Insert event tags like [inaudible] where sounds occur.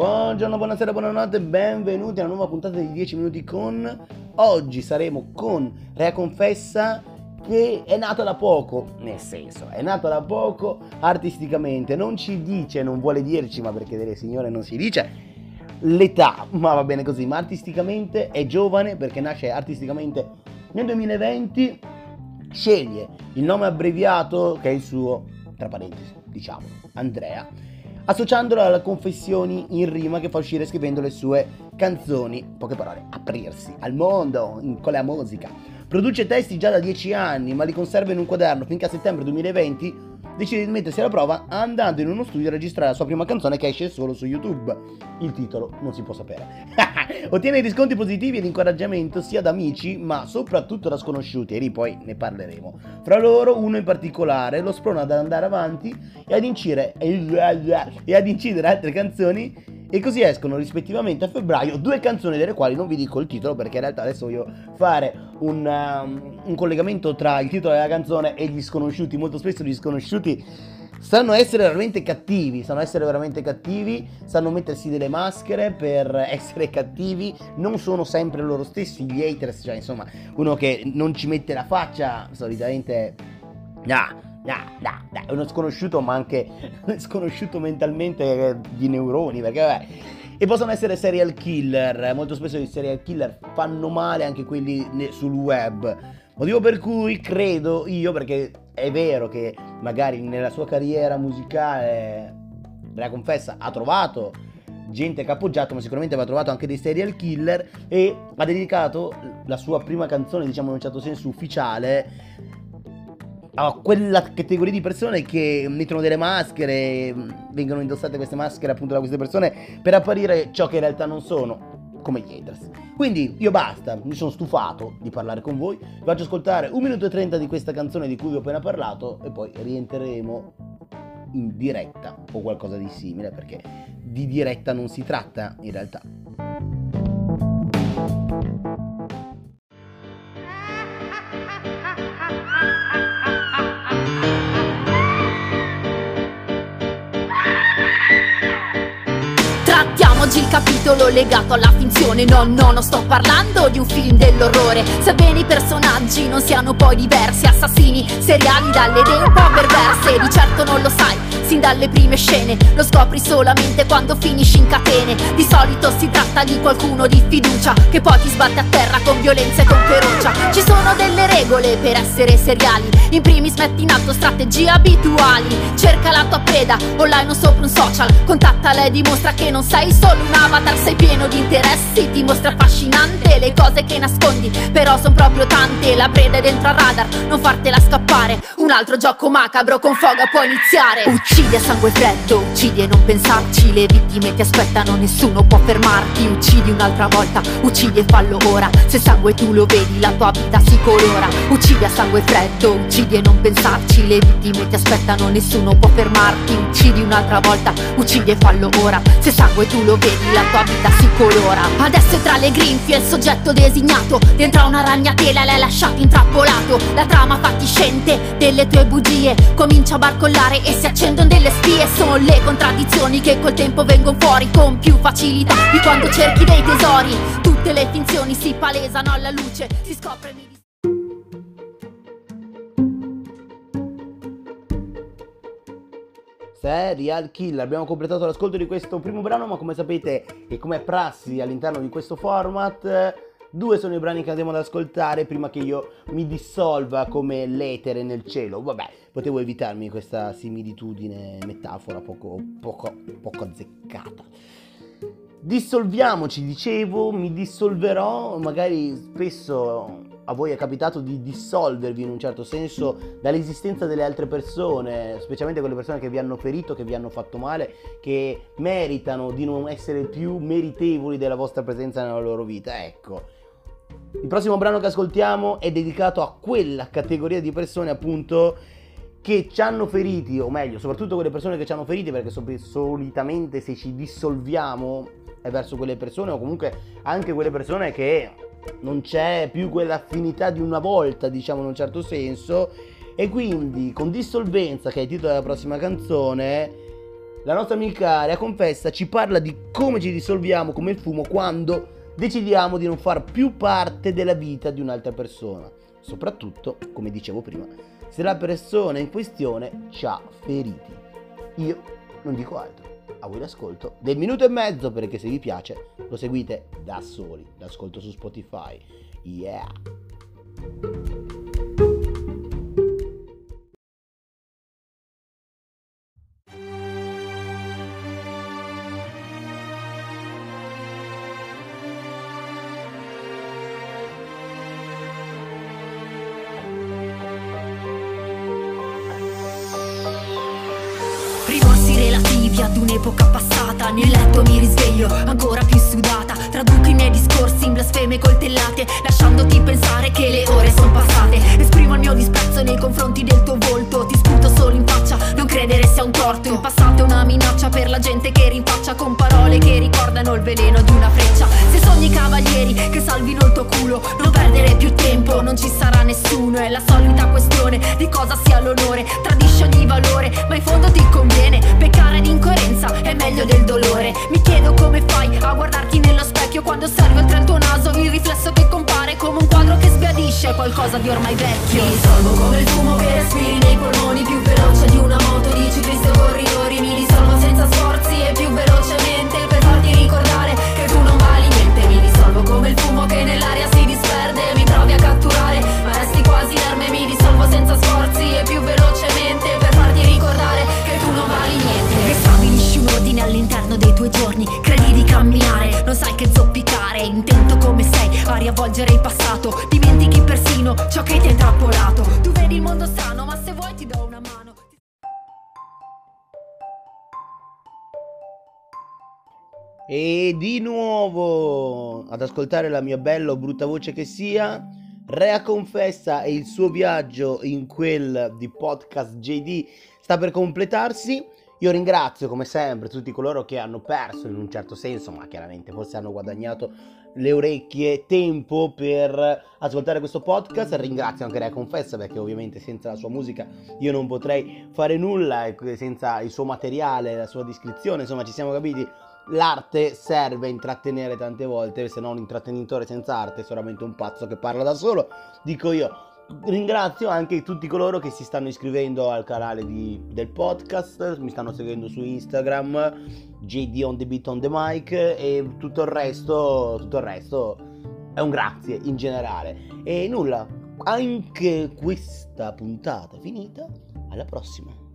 Buongiorno, buonasera, buonanotte, benvenuti a una nuova puntata di 10 minuti con. Oggi saremo con Rea Confessa che è nata da poco, nel senso, è nata da poco artisticamente, non ci dice, non vuole dirci, ma perché delle signore non si dice l'età, ma va bene così, ma artisticamente è giovane perché nasce artisticamente nel 2020, sceglie il nome abbreviato che è il suo, tra parentesi, diciamo, Andrea associandolo alle confessioni in rima che fa uscire scrivendo le sue canzoni, poche parole, aprirsi al mondo con la musica. Produce testi già da 10 anni, ma li conserva in un quaderno finché a settembre 2020 decide di mettersi alla prova andando in uno studio a registrare la sua prima canzone che esce solo su YouTube. Il titolo non si può sapere. [laughs] Ottiene riscontri positivi ed incoraggiamento sia da amici, ma soprattutto da sconosciuti, e lì poi ne parleremo. Fra loro uno in particolare lo sprona ad andare avanti e ad, incire, e ad incidere altre canzoni e così escono rispettivamente a febbraio due canzoni delle quali non vi dico il titolo perché in realtà adesso voglio fare un, um, un collegamento tra il titolo della canzone e gli sconosciuti. Molto spesso gli sconosciuti sanno essere veramente cattivi, sanno essere veramente cattivi, sanno mettersi delle maschere per [laughs] essere cattivi, non sono sempre loro stessi gli haters, cioè insomma uno che non ci mette la faccia solitamente... Nah, Nah, nah, nah, è uno sconosciuto, ma anche [laughs] sconosciuto mentalmente eh, di neuroni, perché vabbè. E possono essere serial killer, molto spesso i serial killer fanno male anche quelli sul web. Motivo per cui credo io, perché è vero che magari nella sua carriera musicale, la confessa, ha trovato gente che ha appoggiato, ma sicuramente aveva trovato anche dei serial killer e ha dedicato la sua prima canzone, diciamo in un certo senso ufficiale, a quella categoria di persone che mettono delle maschere, vengono indossate queste maschere appunto da queste persone per apparire ciò che in realtà non sono, come gli haters. Quindi io basta, mi sono stufato di parlare con voi, vi faccio ascoltare un minuto e trenta di questa canzone di cui vi ho appena parlato e poi rientreremo in diretta o qualcosa di simile perché di diretta non si tratta in realtà. Oggi il capitolo legato alla finzione. No, no, non sto parlando di un film dell'orrore. Sebbene i personaggi non siano poi diversi Assassini seriali dalle idee un po' perverse. Di certo non lo sai, sin dalle prime scene. Lo scopri solamente quando finisci in catene. Di solito si tratta di qualcuno di fiducia Che poi ti sbatte a terra con violenza e con ferocia. Ci sono delle regole per essere seriali. In primis metti in atto strategie abituali. Cerca la tua preda, online o sopra un social. Contattala e dimostra che non sei solo un avatar. Sei pieno di interessi Ti mostra affascinante le cose che nascondi. Però son proprio tante, la preda è dentro al radar. Non fartela scappare. Un altro gioco macabro con foga può iniziare. Uccidi a sangue freddo, uccidi e non pensarci Le vittime ti aspettano, nessuno può fermarti Uccidi un'altra volta, uccidi e fallo ora Se sangue tu lo vedi, la tua vita si colora Uccidi a sangue freddo, uccidi e non pensarci Le vittime ti aspettano, nessuno può fermarti Uccidi un'altra volta, uccidi e fallo ora Se sangue tu lo vedi la tua vita si colora. Adesso è tra le grinfie il soggetto designato Dentro una ragnatela l'hai lasciato intrappolato La trama fatiscente delle tue bugie Comincia a barcollare e si accendono delle spie Sono le contraddizioni che col tempo vengono fuori Con più facilità di quando cerchi dei tesori Tutte le finzioni si palesano alla luce Si scopre mi Serial Killer. Abbiamo completato l'ascolto di questo primo brano, ma come sapete e come è prassi all'interno di questo format, due sono i brani che andremo ad ascoltare prima che io mi dissolva come l'etere nel cielo. Vabbè, potevo evitarmi questa similitudine, metafora poco, poco, poco azzeccata. Dissolviamoci, dicevo, mi dissolverò, magari spesso a voi è capitato di dissolvervi in un certo senso dall'esistenza delle altre persone, specialmente quelle persone che vi hanno ferito, che vi hanno fatto male, che meritano di non essere più meritevoli della vostra presenza nella loro vita. Ecco. Il prossimo brano che ascoltiamo è dedicato a quella categoria di persone appunto che ci hanno feriti, o meglio, soprattutto quelle persone che ci hanno feriti, perché solitamente se ci dissolviamo è verso quelle persone, o comunque anche quelle persone che non c'è più quell'affinità di una volta, diciamo in un certo senso, e quindi con dissolvenza, che è il titolo della prossima canzone, La nostra amica Rea Confessa ci parla di come ci risolviamo come il fumo quando decidiamo di non far più parte della vita di un'altra persona. Soprattutto, come dicevo prima, se la persona in questione ci ha feriti. Io non dico altro. A voi l'ascolto del minuto e mezzo perché se vi piace lo seguite da soli. L'ascolto su Spotify. Yeah! Ad un'epoca passata. Nel letto mi risveglio ancora più sudata. Traduco i miei discorsi in blasfeme coltellate Lasciandoti pensare che le ore sono passate. Esprimo il mio disprezzo nei confronti del tuo volto. Ti sputo solo in faccia, non credere sia un torto. Il passato è una minaccia per la gente che rinfaccia Con parole che ricordano il veleno di una freccia. Se sogni cavalieri che salvino il tuo culo Non perdere più tempo, non ci sarà nessuno È la solita questione di cosa sia l'onore. Tradisci ogni valore, ma in fondo ti conviene Peccare di incoerenza è meglio del dolore. Mi chiedo come fai a guardarti nello specchio Quando serve oltre il tuo naso il riflesso che compare Come un quadro che sbiadisce qualcosa di ormai vecchio. Mi dissolvo come il fumo che respiri nei polmoni Più veloce di una moto. Di ciclisti o corridori Mi dissolvo senza sforzi e più velocemente dei tuoi giorni. Credi di camminare, non sai che zoppicare. Intento come sei a riavvolgere il passato. Dimentichi persino ciò che ti ha intrappolato. Tu vedi il mondo strano ma se vuoi ti do una mano. E di nuovo ad ascoltare la mia bella o brutta voce che sia, Rea confessa e il suo viaggio in quel di podcast JD sta per completarsi. Io ringrazio come sempre tutti coloro che hanno perso in un certo senso, ma chiaramente forse hanno guadagnato le orecchie tempo per ascoltare questo podcast. Ringrazio anche Rea Confessa perché ovviamente senza la sua musica io non potrei fare nulla, senza il suo materiale, la sua descrizione, insomma ci siamo capiti l'arte serve a intrattenere tante volte, se no un intrattenitore senza arte è solamente un pazzo che parla da solo, dico io. Ringrazio anche tutti coloro che si stanno iscrivendo al canale di- del podcast, mi stanno seguendo su Instagram, JD on the beat on the mic e tutto il resto, tutto il resto è un grazie in generale. E nulla, anche questa puntata finita, alla prossima.